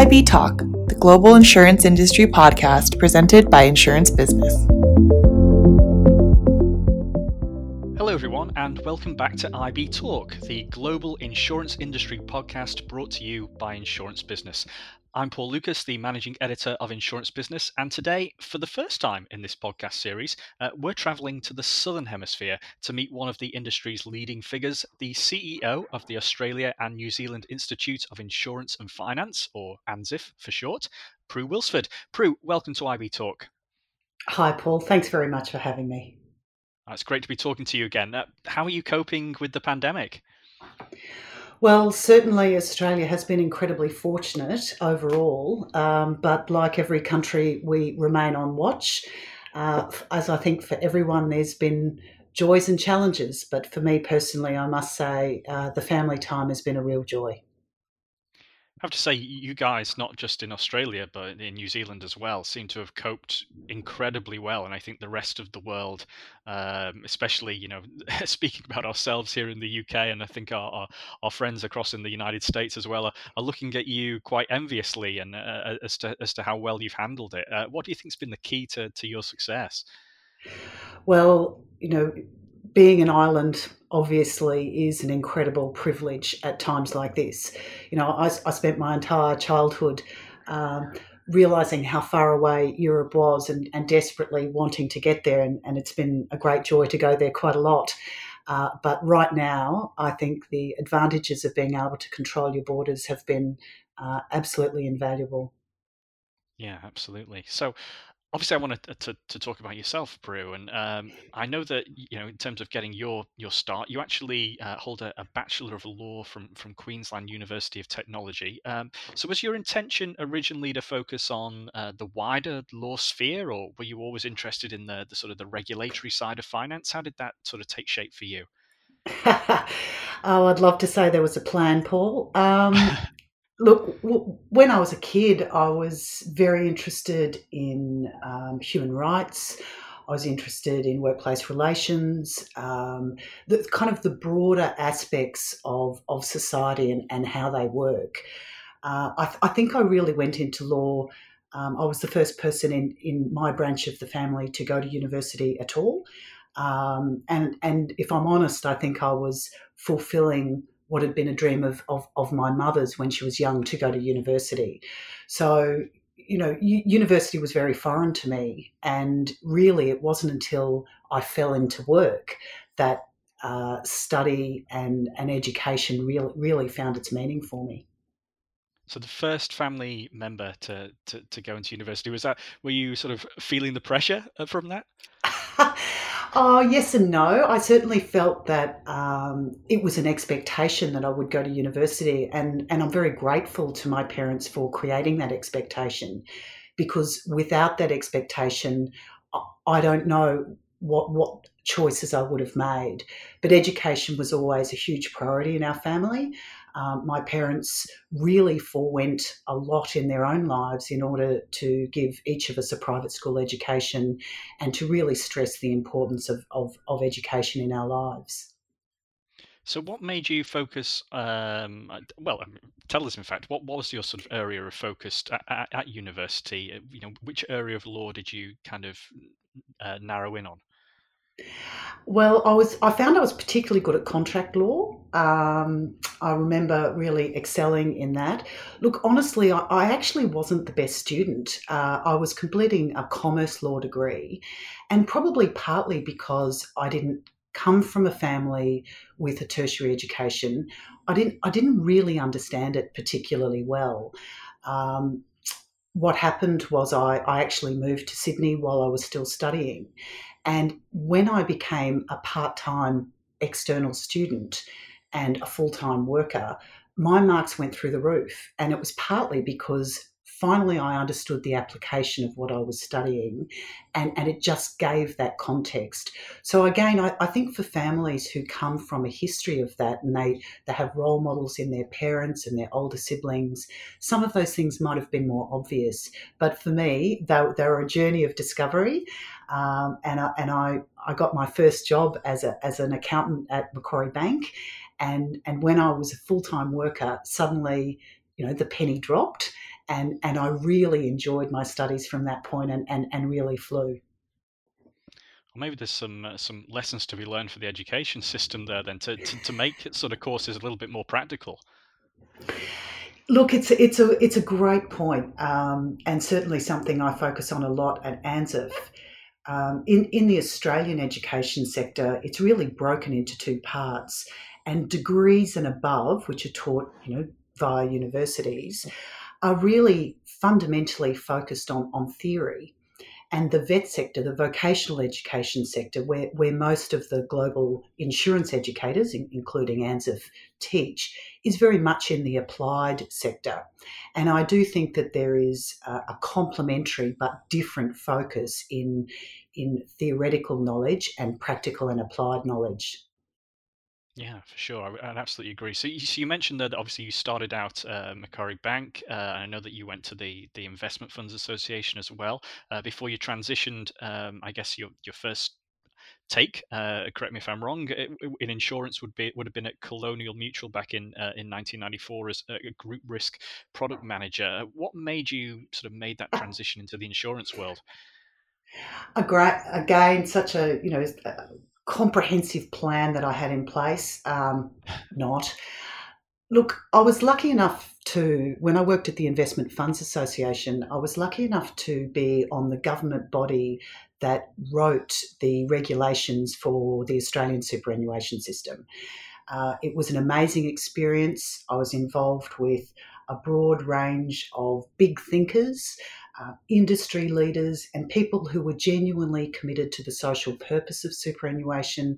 IB Talk, the global insurance industry podcast presented by Insurance Business. Hello, everyone, and welcome back to IB Talk, the global insurance industry podcast brought to you by Insurance Business. I'm Paul Lucas, the managing editor of Insurance Business, and today, for the first time in this podcast series, uh, we're traveling to the Southern Hemisphere to meet one of the industry's leading figures, the CEO of the Australia and New Zealand Institute of Insurance and Finance, or ANZIIF for short, Prue Willsford. Prue, welcome to IB Talk. Hi, Paul. Thanks very much for having me. Uh, it's great to be talking to you again. Uh, how are you coping with the pandemic? Well, certainly Australia has been incredibly fortunate overall, um, but like every country, we remain on watch. Uh, as I think for everyone, there's been joys and challenges, but for me personally, I must say uh, the family time has been a real joy. I have to say, you guys, not just in Australia, but in New Zealand as well, seem to have coped incredibly well. And I think the rest of the world, um, especially, you know, speaking about ourselves here in the UK, and I think our, our, our friends across in the United States as well, are, are looking at you quite enviously and uh, as, to, as to how well you've handled it. Uh, what do you think has been the key to, to your success? Well, you know, being an island obviously is an incredible privilege at times like this. You know, I, I spent my entire childhood um, realizing how far away Europe was and, and desperately wanting to get there, and, and, it's been a great joy to go there quite a lot. Uh, but right now, I think the advantages of being able to control your borders have been uh, absolutely invaluable. Yeah, absolutely. So, obviously, I wanted to, to, to, talk about yourself, Prue, and um, I know that you know in terms of getting your your start, you actually uh, hold a, a, bachelor of law from from Queensland University of Technology. Um, so, was your intention originally to focus on uh, the wider law sphere, or were you always interested in the, the sort of the regulatory side of finance? How did that sort of take shape for you? oh, I'd love to say there was a plan, Paul. Um, Look, when I was a kid, I was very interested in um, human rights. I was interested in workplace relations, um, the kind of the broader aspects of, of society and, and how they work. Uh, I, I, think I really went into law. Um, I was the first person in, in my branch of the family to go to university at all. Um, and, and if I'm honest, I think I was fulfilling what had been a dream of, of, of my mother's when she was young to go to university. So, you know, university was very foreign to me. And really, it wasn't until I fell into work that uh, study and, and education really, really found its meaning for me. So the first family member to, to, to go into university was that were you sort of feeling the pressure uh, from that? Oh, yes and no. I certainly felt that um, it was an expectation that I would go to university, and, and I'm very grateful to my parents for creating that expectation because without that expectation, I don't know what, what choices I would have made. But education was always a huge priority in our family. Um, my parents really forewent a lot in their own lives in order to give each of us a private school education and to really stress the importance of, of, of education in our lives. So, what made you focus? Um, well, um, tell us, in fact, what, what was your sort of area of focus at, at, at university? Uh, you know, which area of law did you kind of uh, narrow in on? Well, I was I found I was particularly good at contract law. Um, I remember really excelling in that. Look, honestly, I, I actually wasn't the best student. Uh, I was completing a commerce law degree, and probably partly because I didn't come from a family with a tertiary education. I didn't I didn't really understand it particularly well. Um, what happened was I, I actually moved to Sydney while I was still studying. And when I became a part time external student and a full time worker, my marks went through the roof. And it was partly because finally I understood the application of what I was studying and, and it just gave that context. So again, I, I, think for families who come from a history of that and they, they have role models in their parents and their older siblings, some of those things might have been more obvious. But for me, they, they were a journey of discovery. Um, and I, and I, I got my first job as, a, as an accountant at Macquarie Bank. And, and when I was a full time worker, suddenly, you know, the penny dropped and and I really enjoyed my studies from that point and and, and really flew. Well, maybe there's some uh, some lessons to be learned for the education system there then to, to, to make sort of courses a little bit more practical. Look, it's a, it's a it's a great point, um, and certainly something I focus on a lot at ANZIIF. Um, in in the Australian education sector, it's really broken into two parts, and degrees and above, which are taught, you know, via universities, are really fundamentally focused on on theory and the vet sector, the vocational education sector, where, where most of the global insurance educators, including ANZIIF, teach, is very much in the applied sector. And I do think that there is a, a complementary but different focus in, in theoretical knowledge and practical and applied knowledge. Yeah, for sure. I, would absolutely agree. So you, so you mentioned that obviously you started out uh, Macquarie Bank. Uh, I know that you went to the the Investment Funds Association as well uh, before you transitioned. Um, I guess your your first take, uh, correct me if I'm wrong, in insurance would be would have been at Colonial Mutual back in uh, in 1994 as a group risk product manager. What made you sort of made that transition into the insurance world? A great, again, such a you know comprehensive plan that I had in place. Um, not. Look, I was lucky enough to, when I worked at the Investment Funds Association, I was lucky enough to be on the government body that wrote the regulations for the Australian superannuation system. Uh, it was an amazing experience. I was involved with a broad range of big thinkers, uh, industry leaders, and people who were genuinely committed to the social purpose of superannuation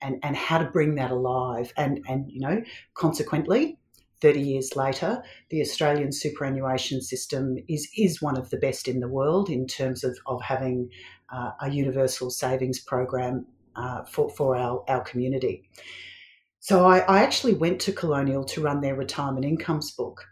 and, and how to bring that alive. And, and, you know, consequently, 30 years later, the Australian superannuation system is, is one of the best in the world in terms of, of having uh, a universal savings program uh, for, for our, our community. So I, I, actually went to Colonial to run their retirement incomes book.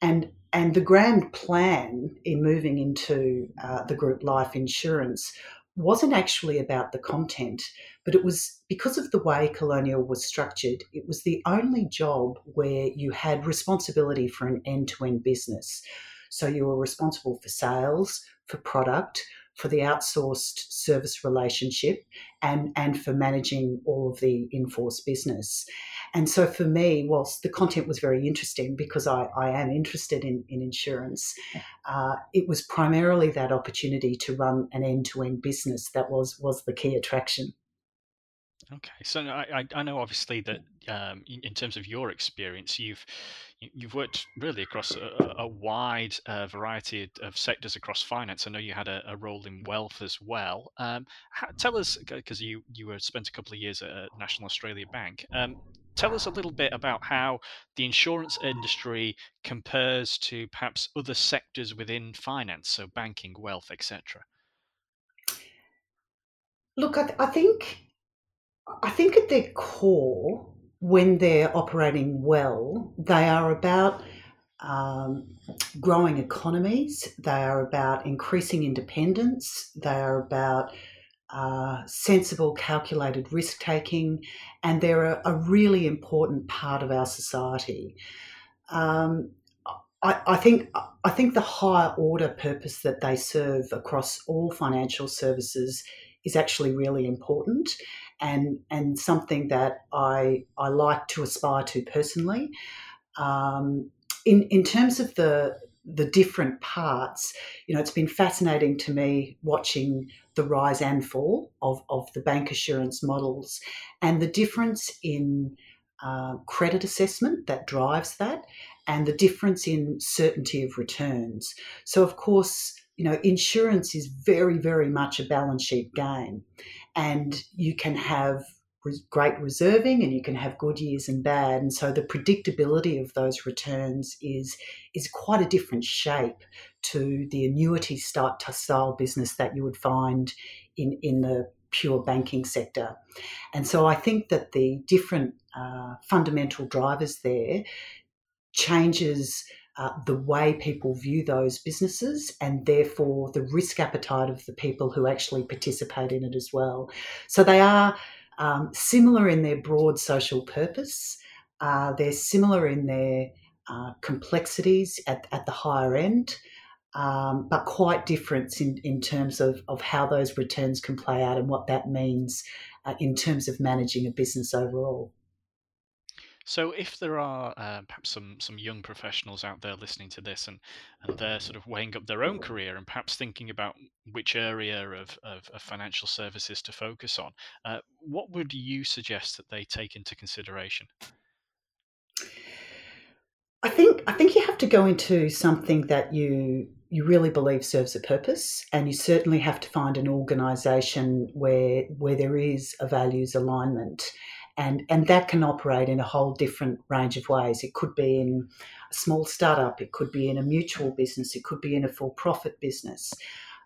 And and the grand plan in moving into uh, the group life insurance wasn't actually about the content, but it was because of the way Colonial was structured, it was the only job where you had responsibility for an end to end business. So you were responsible for sales, for product, for the outsourced service relationship and, and for managing all of the in-force business. And so for me, whilst the content was very interesting because I, I am interested in, in insurance, uh, it was primarily that opportunity to run an end-to-end business that was was the key attraction. Okay, so I, I know obviously that um, in, terms of your experience, you've you've worked really across a, a wide uh, variety of sectors across finance. I know you had a, a role in wealth as well. Um, how, tell us, because you you were spent a couple of years at National Australia Bank. Um, tell us a little bit about how the insurance industry compares to perhaps other sectors within finance, so banking, wealth, etc. Look, I, th- I think I think at their core, when they're operating well, they are about um, growing economies, they are about increasing independence, they are about uh, sensible, calculated risk taking, and they're a, a, really important part of our society. Um, I, I, think I think the higher order purpose that they serve across all financial services is actually really important and and something that I I like to aspire to personally. Um, in in terms of the the different parts, you know, it's been fascinating to me watching the rise and fall of, of the bank assurance models and the difference in uh, credit assessment that drives that and the difference in certainty of returns. So, of course, you know, insurance is very, very much a balance sheet game. And you can have great reserving and you can have good years and bad. And so the predictability of those returns is is quite a different shape to the annuity style business that you would find in in the pure banking sector. And so i think that the different uh, fundamental drivers there changes uh, the way people view those businesses and therefore the risk appetite of the people who actually participate in it as well. So they are um, similar in their broad social purpose, uh, they're similar in their uh, complexities at, at the higher end, um, but quite different in, in terms of, of how those returns can play out and what that means uh, in terms of managing a business overall. So, if there are uh, perhaps some some young professionals out there listening to this, and and they're sort of weighing up their own career and perhaps thinking about which area of, of, of financial services to focus on, uh, what would you suggest that they take into consideration? I think I think you have to go into something that you you really believe serves a purpose, and you certainly have to find an organisation where where there is a values alignment and and that can operate in a whole different range of ways. It could be in a small startup, it could be in a mutual business, it could be in a for-profit business.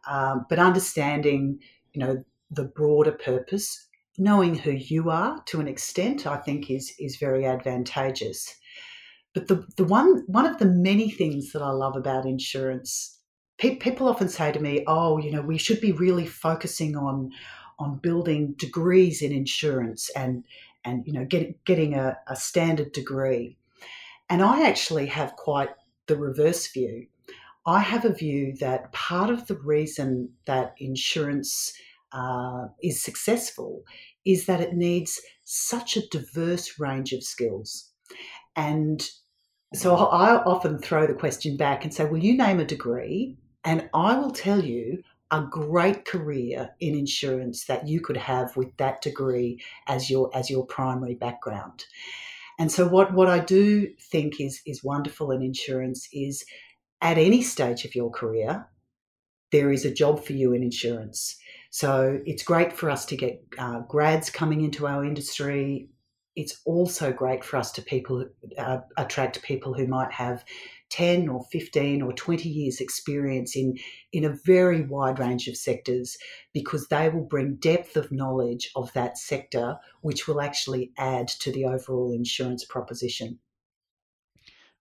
Um, but understanding, you know, the broader purpose, knowing who you are to an extent, I think is is very advantageous. But the the one one of the many things that I love about insurance, pe- people often say to me, "Oh, you know, we should be really focusing on." on building degrees in insurance and and you know get, getting a, a standard degree. And I actually have quite the reverse view. I have a view that part of the reason that insurance uh, is successful is that it needs such a diverse range of skills. And so I often throw the question back and say, Will you name a degree? And I will tell you a great career in insurance that you could have with that degree as your as your primary background. And so what, what I do think is is wonderful in insurance is at any stage of your career, there is a job for you in insurance. So it's great for us to get uh, grads coming into our industry. It's also great for us to people uh, attract people who might have 10 or 15 or 20 years experience in, in a very wide range of sectors because they will bring depth of knowledge of that sector, which will actually add to the overall insurance proposition.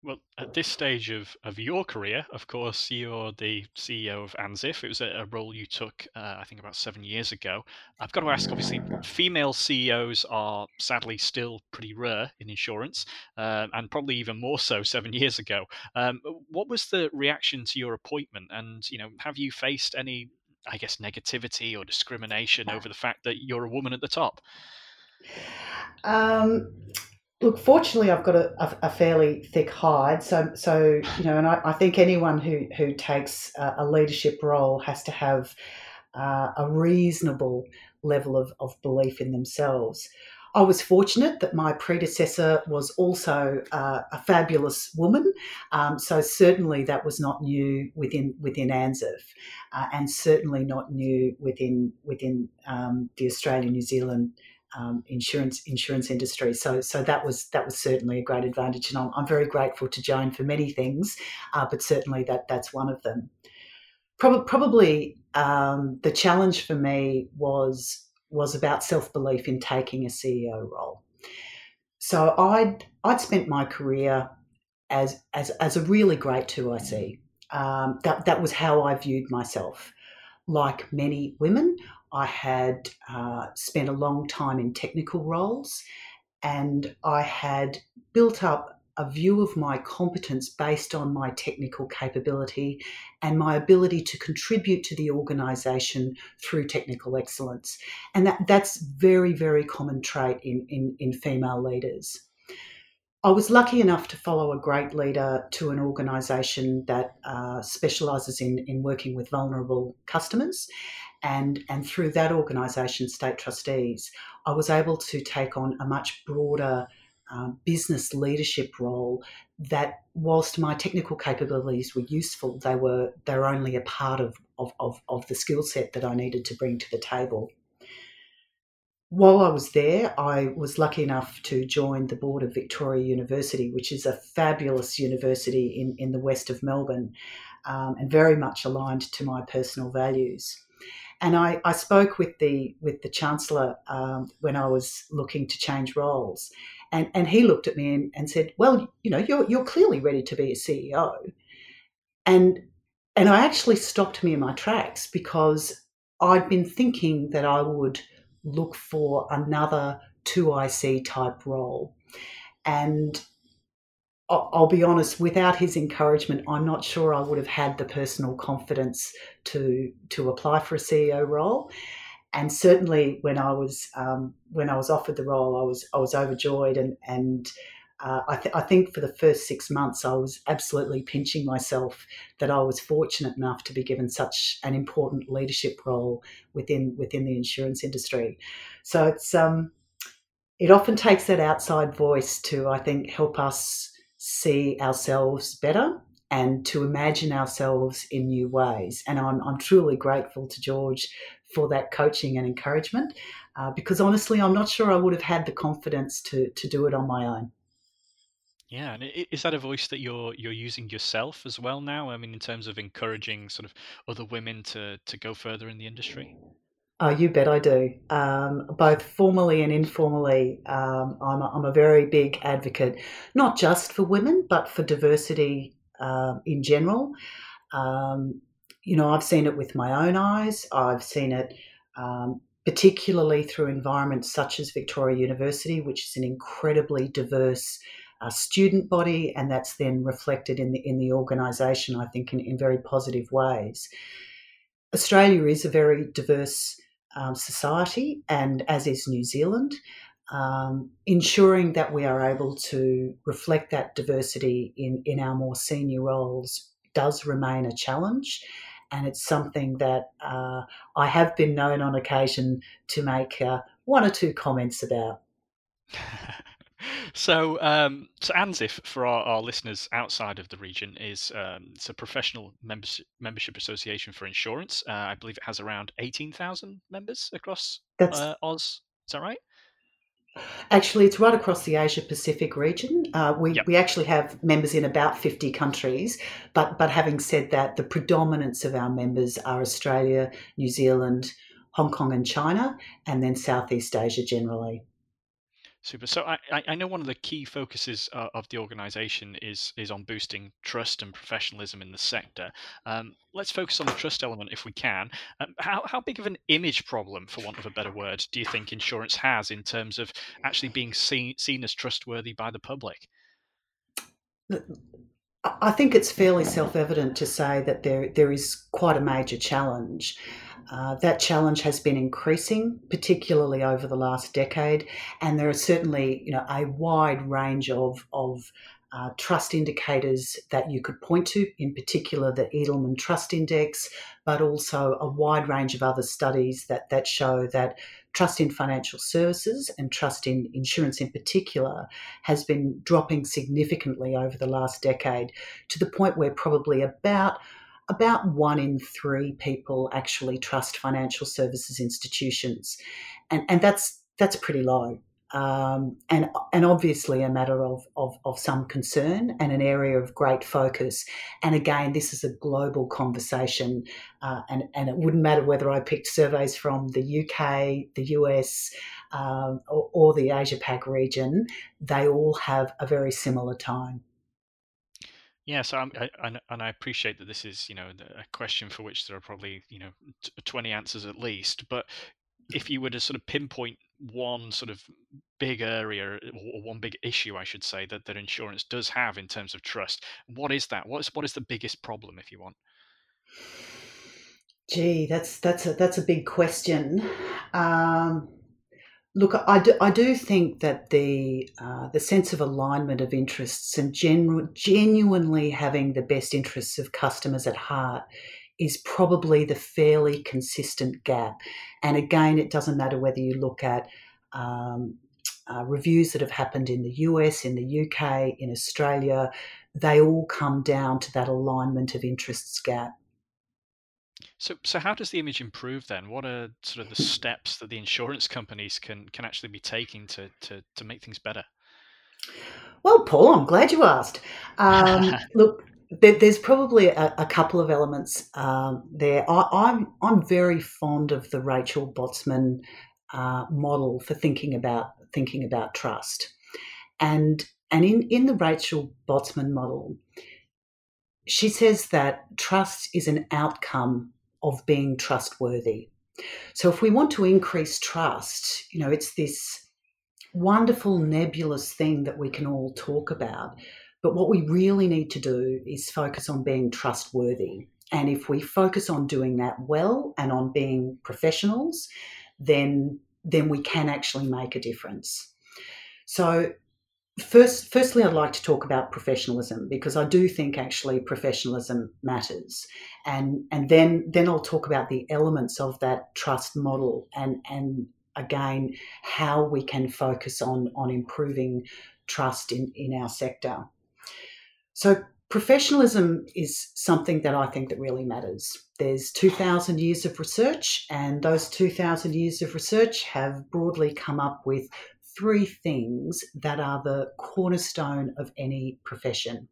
Well, at this stage of, of your career, of course, you're the CEO of ANZIIF. It was a, a role you took, uh, I think, about seven years ago. I've got to ask, obviously, female CEOs are sadly still pretty rare in insurance, um, and probably even more so seven years ago. Um, what was the reaction to your appointment? And, you know, have you faced any, I guess, negativity or discrimination over the fact that you're a woman at the top? Um, Look, fortunately, I've got a, a, a, fairly thick hide, so so you know, and I, I think anyone who who takes a, a leadership role has to have uh, a reasonable level of, of belief in themselves. I was fortunate that my predecessor was also uh, a fabulous woman, um, so certainly that was not new within within ANZIIF, uh, and certainly not new within within um, the Australian New Zealand um, insurance insurance industry. So so that was that was certainly a great advantage, and I'm, I'm very grateful to Joan for many things, uh, but certainly that that's one of them. Probably, probably um, the challenge for me was was about self belief in taking a CEO role. So I'd I'd spent my career as as as a really great two IC. Um, that that was how I viewed myself. Like many women, I had uh, spent a long time in technical roles and I had built up a view of my competence based on my technical capability and my ability to contribute to the organisation through technical excellence. And that, that's very, very common trait in, in, in female leaders. I was lucky enough to follow a great leader to an organisation that uh, specialises in, in working with vulnerable customers and and through that organisation, State Trustees, I was able to take on a much broader um, business leadership role. That whilst my technical capabilities were useful, they were they're only a part of of, of, of the skill set that I needed to bring to the table. While I was there, I was lucky enough to join the board of Victoria University, which is a fabulous university in, in the west of Melbourne um, and very much aligned to my personal values. And I, I spoke with the with the chancellor um, when I was looking to change roles, and, and he looked at me and, and said, "Well, you know, you're you're clearly ready to be a CEO," and and I actually stopped me in my tracks because I'd been thinking that I would look for another two IC type role, and I'll be honest, without his encouragement, I'm not sure I would have had the personal confidence to to apply for a CEO role. And certainly, when I was um, when I was offered the role, I was I was overjoyed, and and uh, I, th- I, think for the first six months, I was absolutely pinching myself that I was fortunate enough to be given such an important leadership role within within the insurance industry. So it's um, it often takes that outside voice to I think help us see ourselves better and to imagine ourselves in new ways. And I'm, I'm truly grateful to George for that coaching and encouragement uh, because honestly, I'm not sure I would have had the confidence to, to do it on my own. Yeah, and is that a voice that you're you're using yourself as well now? I mean, in terms of encouraging sort of other women to to go further in the industry. Oh, you bet I do. Um, both formally and informally, um, I'm, a, I'm a very big advocate, not just for women, but for diversity uh, in general. Um, you know, I've seen it with my own eyes. I've seen it um, particularly through environments such as Victoria University, which is an incredibly diverse uh, student body, and that's then reflected in the in the organisation. I think in, in very positive ways. Australia is a very diverse um, society, and as is New Zealand. Um, ensuring that we are able to reflect that diversity in, in our more senior roles does remain a challenge. And it's something that uh, I have been known on occasion to make uh, one or two comments about. so, um, so ANZIIF for our, our, listeners outside of the region is um, it's a professional membership, membership association for insurance. Uh, I believe it has around eighteen thousand members across uh, Oz. Is that right? Actually, it's right across the Asia Pacific region. Uh, we, yep. we actually have members in about 50 countries. But, but having said that, the predominance of our members are Australia, New Zealand, Hong Kong, and China, and then Southeast Asia generally. Super. So I, I know one of the key focuses uh, of the organisation is is on boosting trust and professionalism in the sector. Um, let's focus on the trust element if we can. Um, how how big of an image problem, for want of a better word, do you think insurance has in terms of actually being seen seen as trustworthy by the public? I think it's fairly self evident to say that there there is quite a major challenge. Uh, that challenge has been increasing, particularly over the last decade, and there are certainly you know a wide range of of uh, trust indicators that you could point to, in particular the Edelman Trust Index, but also a wide range of other studies that that show that trust in financial services and trust in insurance in particular has been dropping significantly over the last decade to the point where probably about about one in three people actually trust financial services institutions, and and that's that's pretty low. Um, and and obviously a matter of, of, of some concern and an area of great focus. And again, this is a global conversation, uh, and and it wouldn't matter whether I picked surveys from the UK, the US, um, or, or the Asia Pac region. They all have a very similar tone. Yeah, so I'm, I, and I appreciate that this is, you know, a question for which there are probably, you know, twenty answers at least. But if you were to sort of pinpoint one sort of big area or one big issue, I should say, that that insurance does have in terms of trust, what is that? What is what is the biggest problem, if you want? Gee, that's that's a that's a big question. Um, Look, I do, I do think that the uh, the sense of alignment of interests and genu- genuinely having the best interests of customers at heart is probably the fairly consistent gap. And again, it doesn't matter whether you look at um, uh, reviews that have happened in the US, in the UK, in Australia, they all come down to that alignment of interests gap. So, so how does the image improve then? What are sort of the steps that the insurance companies can can actually be taking to to to make things better? Well, Paul, I'm glad you asked. Um, look, there, there's probably a, a, couple of elements um, there. I, am I'm, I'm very fond of the Rachel Botsman uh, model for thinking about thinking about trust, and and in in the Rachel Botsman model, she says that trust is an outcome of being trustworthy. So if we want to increase trust, you know, it's this wonderful nebulous thing that we can all talk about. But what we really need to do is focus on being trustworthy. And if we focus on doing that well and on being professionals, then then we can actually make a difference. So first firstly I'd like to talk about professionalism because I do think actually professionalism matters. And and then then I'll talk about the elements of that trust model and and again how we can focus on on improving trust in, in our sector. So professionalism is something that I think that really matters. There's 2000 years of research and those 2000 years of research have broadly come up with three things that are the cornerstone of any profession.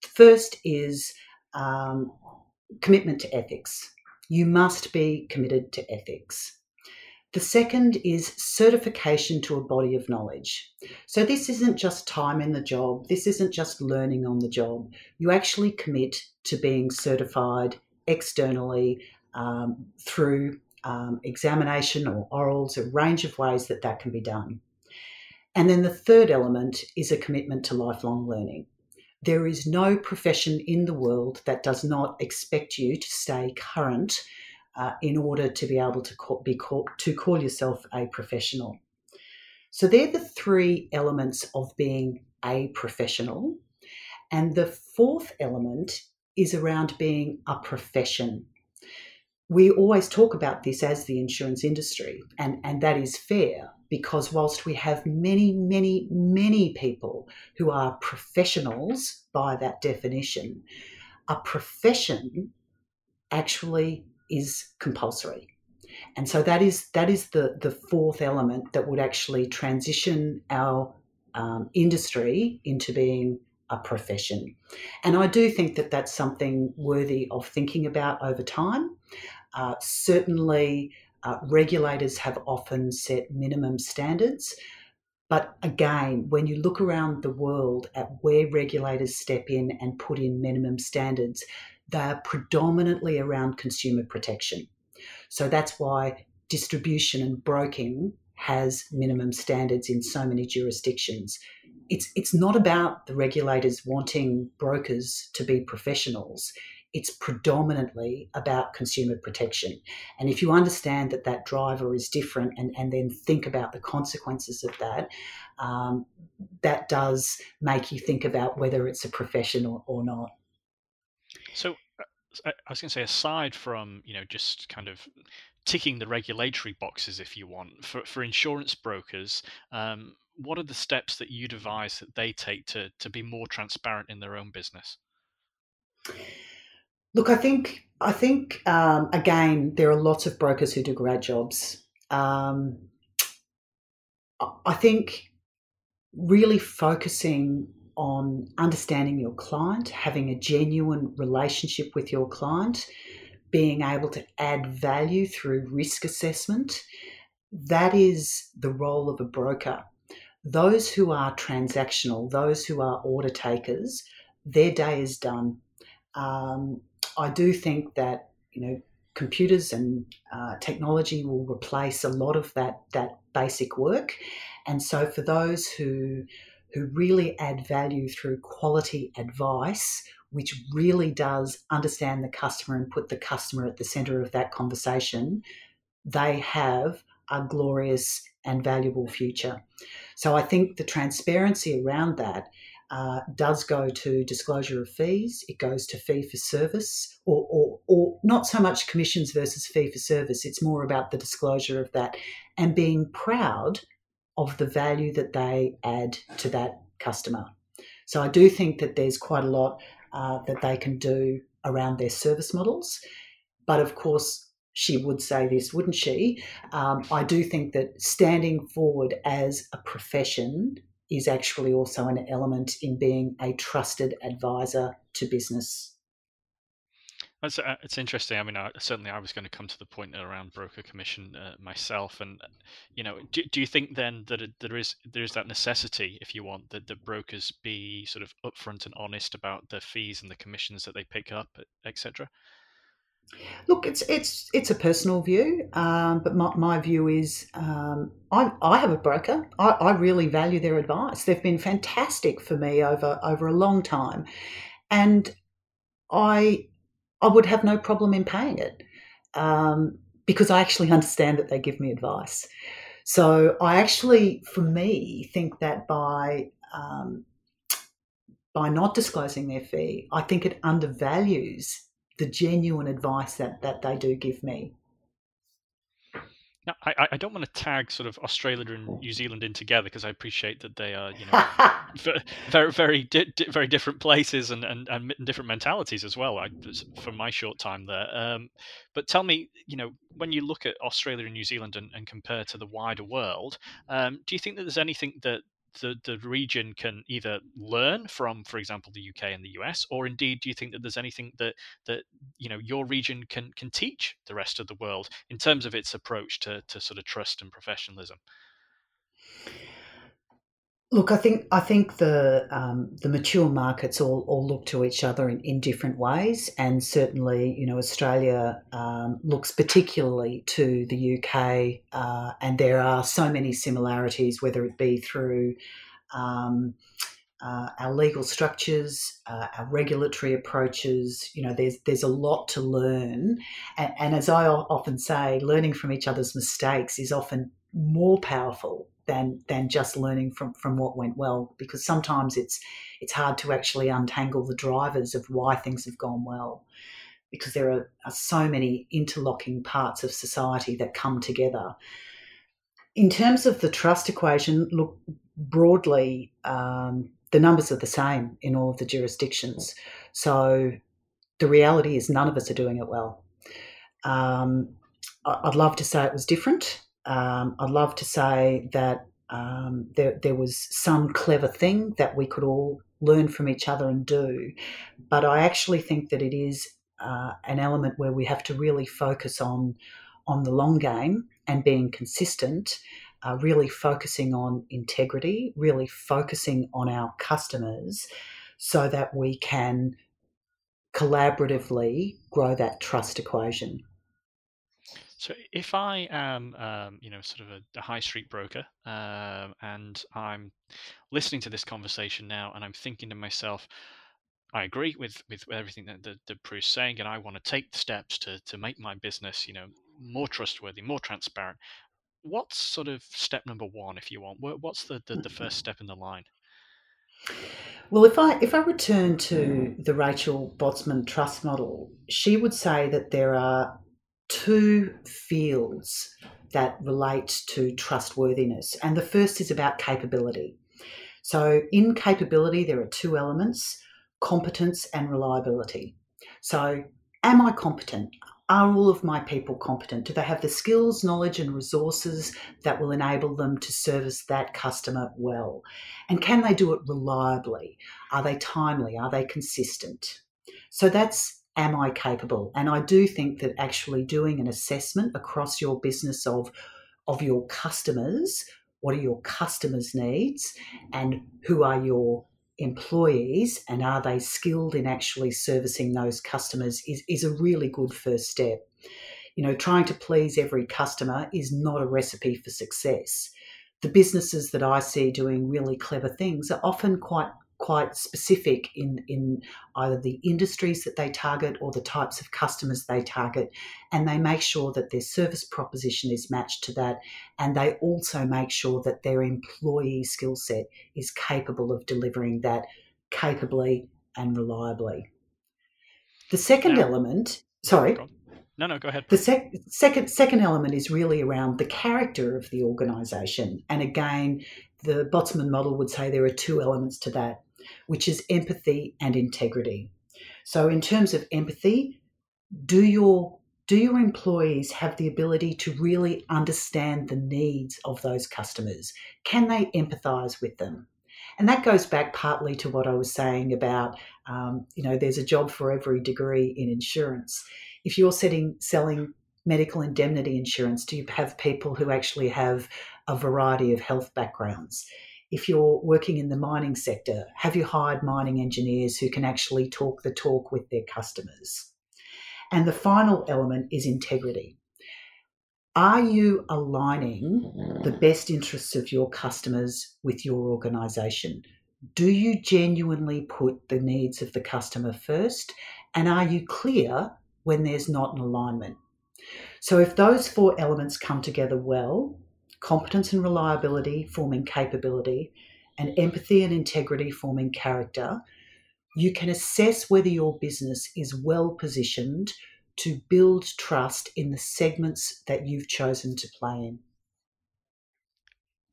First is um, commitment to ethics. You must be committed to ethics. The second is certification to a body of knowledge. So, this isn't just time in the job, this isn't just learning on the job. You actually commit to being certified externally um, through um, examination or orals, a range of ways that that can be done. And then the third element is a commitment to lifelong learning. There is no profession in the world that does not expect you to stay current uh, in order to be able to call, be call, to call yourself a professional. So they're the three elements of being a professional. And the fourth element is around being a profession. We always talk about this as the insurance industry, and, and that is fair because whilst we have many, many, many people who are professionals by that definition, a profession actually is compulsory. And so that is that is the the fourth element that would actually transition our um, industry into being a profession. And I do think that that's something worthy of thinking about over time. Uh, certainly, uh, regulators have often set minimum standards. But again, when you look around the world at where regulators step in and put in minimum standards, they're predominantly around consumer protection. So that's why distribution and broking has minimum standards in so many jurisdictions. It's, it's not about the regulators wanting brokers to be professionals. It's predominantly about consumer protection. And if you understand that that driver is different and, and then think about the consequences of that, um, that does make you think about whether it's a profession or, or not. So I was going to say, aside from you know just kind of ticking the regulatory boxes, if you want, for for insurance brokers, um, what are the steps that you'd advise that they take to to be more transparent in their own business? Look, I think I think um, again there are lots of brokers who do great jobs. Um, I think really focusing on understanding your client, having a genuine relationship with your client, being able to add value through risk assessment. That is the role of a broker. Those who are transactional, those who are order takers, their day is done. Um, I do think that you know computers and uh, technology will replace a lot of that that basic work, and so for those who who really add value through quality advice, which really does understand the customer and put the customer at the center of that conversation, they have a glorious and valuable future. So I think the transparency around that uh, does go to disclosure of fees. It goes to fee for service, or, or, or not so much commissions versus fee for service. It's more about the disclosure of that and being proud of the value that they add to that customer. So I do think that there's quite a lot uh, that they can do around their service models. But of course, she would say this, wouldn't she? Um, I do think that standing forward as a profession is actually also an element in being a trusted advisor to business. It's, uh, it's interesting. I mean, I, certainly I was going to come to the point around broker commission uh, myself, and uh, you know, do, do you think then that it, there is there is that necessity, if you want, that the brokers be sort of upfront and honest about the fees and the commissions that they pick up, etc. Look, it's it's it's a personal view, um, but my, my view is um, I, I have a broker. I, I really value their advice. They've been fantastic for me over over a long time, and I I would have no problem in paying it um, because I actually understand that they give me advice. So I actually, for me, think that by um, by not disclosing their fee, I think it undervalues the genuine advice that that they do give me. Now, I, I don't want to tag sort of Australia and New Zealand in together because I appreciate that they are, you know, very, very, di- very different places and, and, and different mentalities as well. I, from my short time there, um, but tell me, you know, when you look at Australia and New Zealand and, and compare to the wider world, um, do you think that there's anything that the, the region can either learn from, for example, the UK and the US, or indeed do you think that there's anything that that you know your region can can teach the rest of the world in terms of its approach to to sort of trust and professionalism? Look, I think I think the um, the mature markets all, all look to each other in, in different ways, and certainly, you know, Australia um, looks particularly to the UK, uh, and there are so many similarities, whether it be through um, uh, our legal structures, uh, our regulatory approaches. You know, there's there's a lot to learn, and, and as I often say, learning from each other's mistakes is often more powerful than than just learning from from what went well because sometimes it's it's hard to actually untangle the drivers of why things have gone well because there are, are so many interlocking parts of society that come together. In terms of the trust equation look broadly um, the numbers are the same in all of the jurisdictions. So the reality is none of us are doing it well. Um, I'd love to say it was different um, I'd love to say that um, there, there was some clever thing that we could all learn from each other and do. But I actually think that it is uh, an element where we have to really focus on on the long game and being consistent, uh, really focusing on integrity, really focusing on our customers, so that we can collaboratively grow that trust equation. So if I am, um, you know, sort of a, a high street broker, um, and I'm listening to this conversation now, and I'm thinking to myself, I agree with with everything that the, the Prue's saying, and I want to take steps to to make my business, you know, more trustworthy, more transparent. What's sort of step number one, if you want? What's the, the, the first step in the line? Well, if I if I return to the Rachel Botsman trust model, she would say that there are two fields that relate to trustworthiness. And the first is about capability. So, in capability, there are two elements competence and reliability. So, am I competent? Are all of my people competent? Do they have the skills, knowledge, and resources that will enable them to service that customer well? And can they do it reliably? Are they timely? Are they consistent? So, that's am I capable? And I do think that actually doing an assessment across your business of of your customers, what are your customers' needs, and who are your employees, and are they skilled in actually servicing those customers is, is a really good first step. You know, trying to please every customer is not a recipe for success. The businesses that I see doing really clever things are often quite quite specific in, in either the industries that they target or the types of customers they target. And they make sure that their service proposition is matched to that. And they also make sure that their employee skill set is capable of delivering that capably and reliably. The second element, sorry. No, no, go ahead. The sec- second second element is really around the character of the organisation, and again, the Botsman model would say there are two elements to that which is empathy and integrity. So, in terms of empathy, do your do your employees have the ability to really understand the needs of those customers? Can they empathize with them? And that goes back partly to what I was saying about, um, you know, there's a job for every degree in insurance. If you're setting, selling medical indemnity insurance, do you have people who actually have a variety of health backgrounds? If you're working in the mining sector, have you hired mining engineers who can actually talk the talk with their customers? And the final element is integrity. Are you aligning the best interests of your customers with your organization? Do you genuinely put the needs of the customer first? And are you clear when there's not an alignment? So, if those four elements come together well, competence and reliability forming capability, and empathy and integrity forming character, you can assess whether your business is well positioned to build trust in the segments that you've chosen to play in.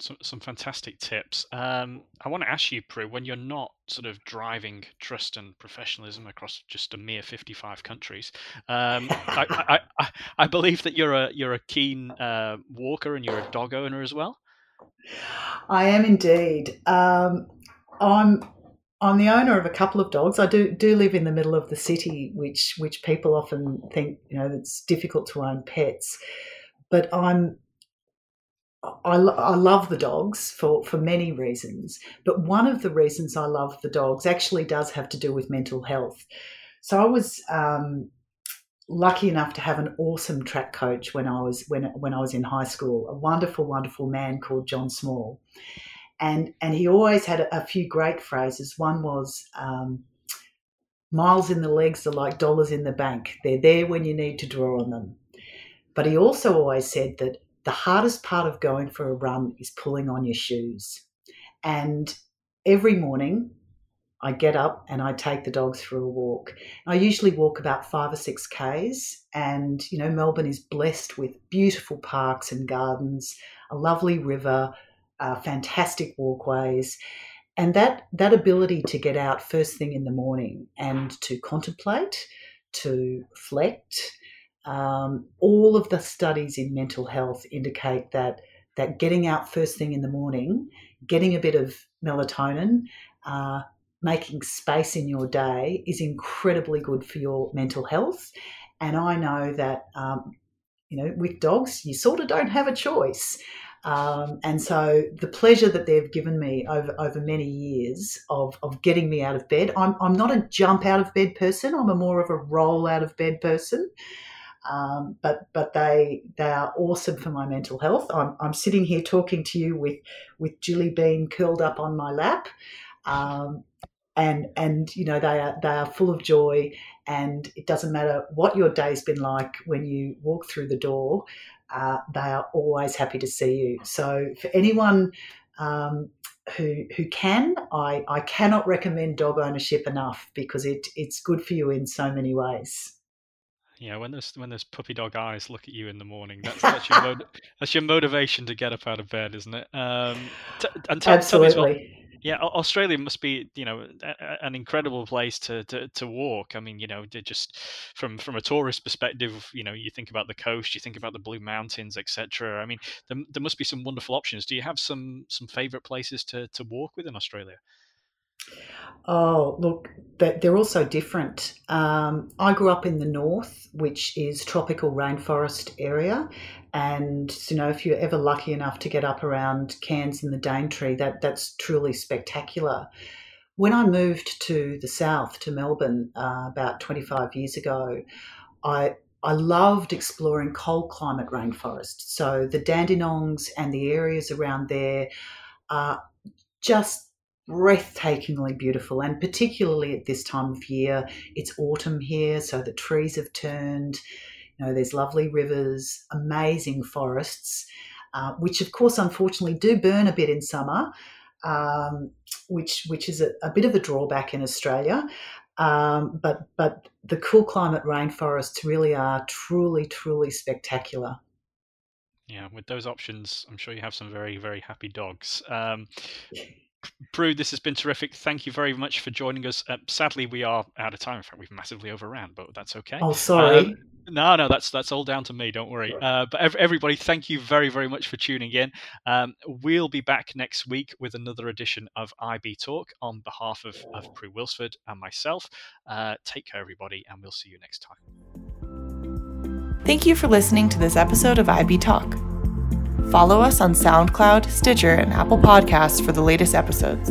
Some, some fantastic tips. Um, I want to ask you, Prue, when you're not sort of driving trust and professionalism across just a mere 55 countries, um, I, I, I, I, believe that you're a you're a keen uh, walker and you're a dog owner as well. I am indeed. Um, I'm I'm the owner of a couple of dogs. I do do live in the middle of the city, which which people often think you know it's difficult to own pets. But I'm I, I love the dogs for, for many reasons, but one of the reasons I love the dogs actually does have to do with mental health. So I was um, lucky enough to have an awesome track coach when I was when when I was in high school. A wonderful, wonderful man called John Small, and and he always had a, a few great phrases. One was. Um, Miles in the legs are like dollars in the bank. They're there when you need to draw on them. But he also always said that the hardest part of going for a run is pulling on your shoes. And every morning I get up and I take the dogs for a walk. I usually walk about five or six Ks, and you know, Melbourne is blessed with beautiful parks and gardens, a lovely river, uh, fantastic walkways. And that, that ability to get out first thing in the morning and to contemplate, to reflect, um, all of the studies in mental health indicate that that getting out first thing in the morning, getting a bit of melatonin, uh, making space in your day is incredibly good for your mental health. And I know that, um, you know, with dogs, you sort of don't have a choice. Um, and so the pleasure that they've given me over, over many years of, of getting me out of bed, I'm, I'm not a jump out of bed person, I'm a more of a roll out of bed person. Um, but but they they are awesome for my mental health. I'm, I'm sitting here talking to you with with Julie Bean curled up on my lap, um, and and you know they are they are full of joy. And it doesn't matter what your day's been like when you walk through the door, uh, they are always happy to see you. So for anyone. Um, who who can I, I cannot recommend dog ownership enough because it it's good for you in so many ways. Yeah, when those when those puppy dog eyes look at you in the morning, that's that's your mo- that's your motivation to get up out of bed, isn't it? Um, t- and t- Absolutely. Well, yeah, Australia must be you know a, an incredible place to, to to walk. I mean, you know, just from from a tourist perspective, you know, you think about the coast, you think about the Blue Mountains, etc. I mean, there, there must be some wonderful options. Do you have some some favorite places to to walk within Australia? Oh, look, they're also different. Um, I grew up in the north, which is tropical rainforest area, and you know, if you're ever lucky enough to get up around Cairns and the Daintree, that that's truly spectacular. When I moved to the south, to Melbourne, uh, about 25 years ago, I I loved exploring cold climate rainforest. So the Dandenongs and the areas around there are just breathtakingly beautiful, and particularly at this time of year. It's autumn here, so the trees have turned. You know, there's lovely rivers, amazing forests, uh, which of course, unfortunately, do burn a bit in summer, um, which which is a, a, bit of a drawback in Australia. Um, but but the cool climate rainforests really are truly truly spectacular. Yeah, with those options, I'm sure you have some very very happy dogs. Um, Prue, this has been terrific. Thank you very much for joining us. Uh, sadly, we are out of time. In fact, we've massively overran, but that's okay. Oh, sorry. Um, no, no, that's that's all down to me. Don't worry. Uh, but ev- everybody, thank you very, very much for tuning in. Um, we'll be back next week with another edition of IB Talk on behalf of, of Prue Willsford and myself. Uh, take care, everybody, and we'll see you next time. Thank you for listening to this episode of IB Talk. Follow us on SoundCloud, Stitcher, and Apple Podcasts for the latest episodes.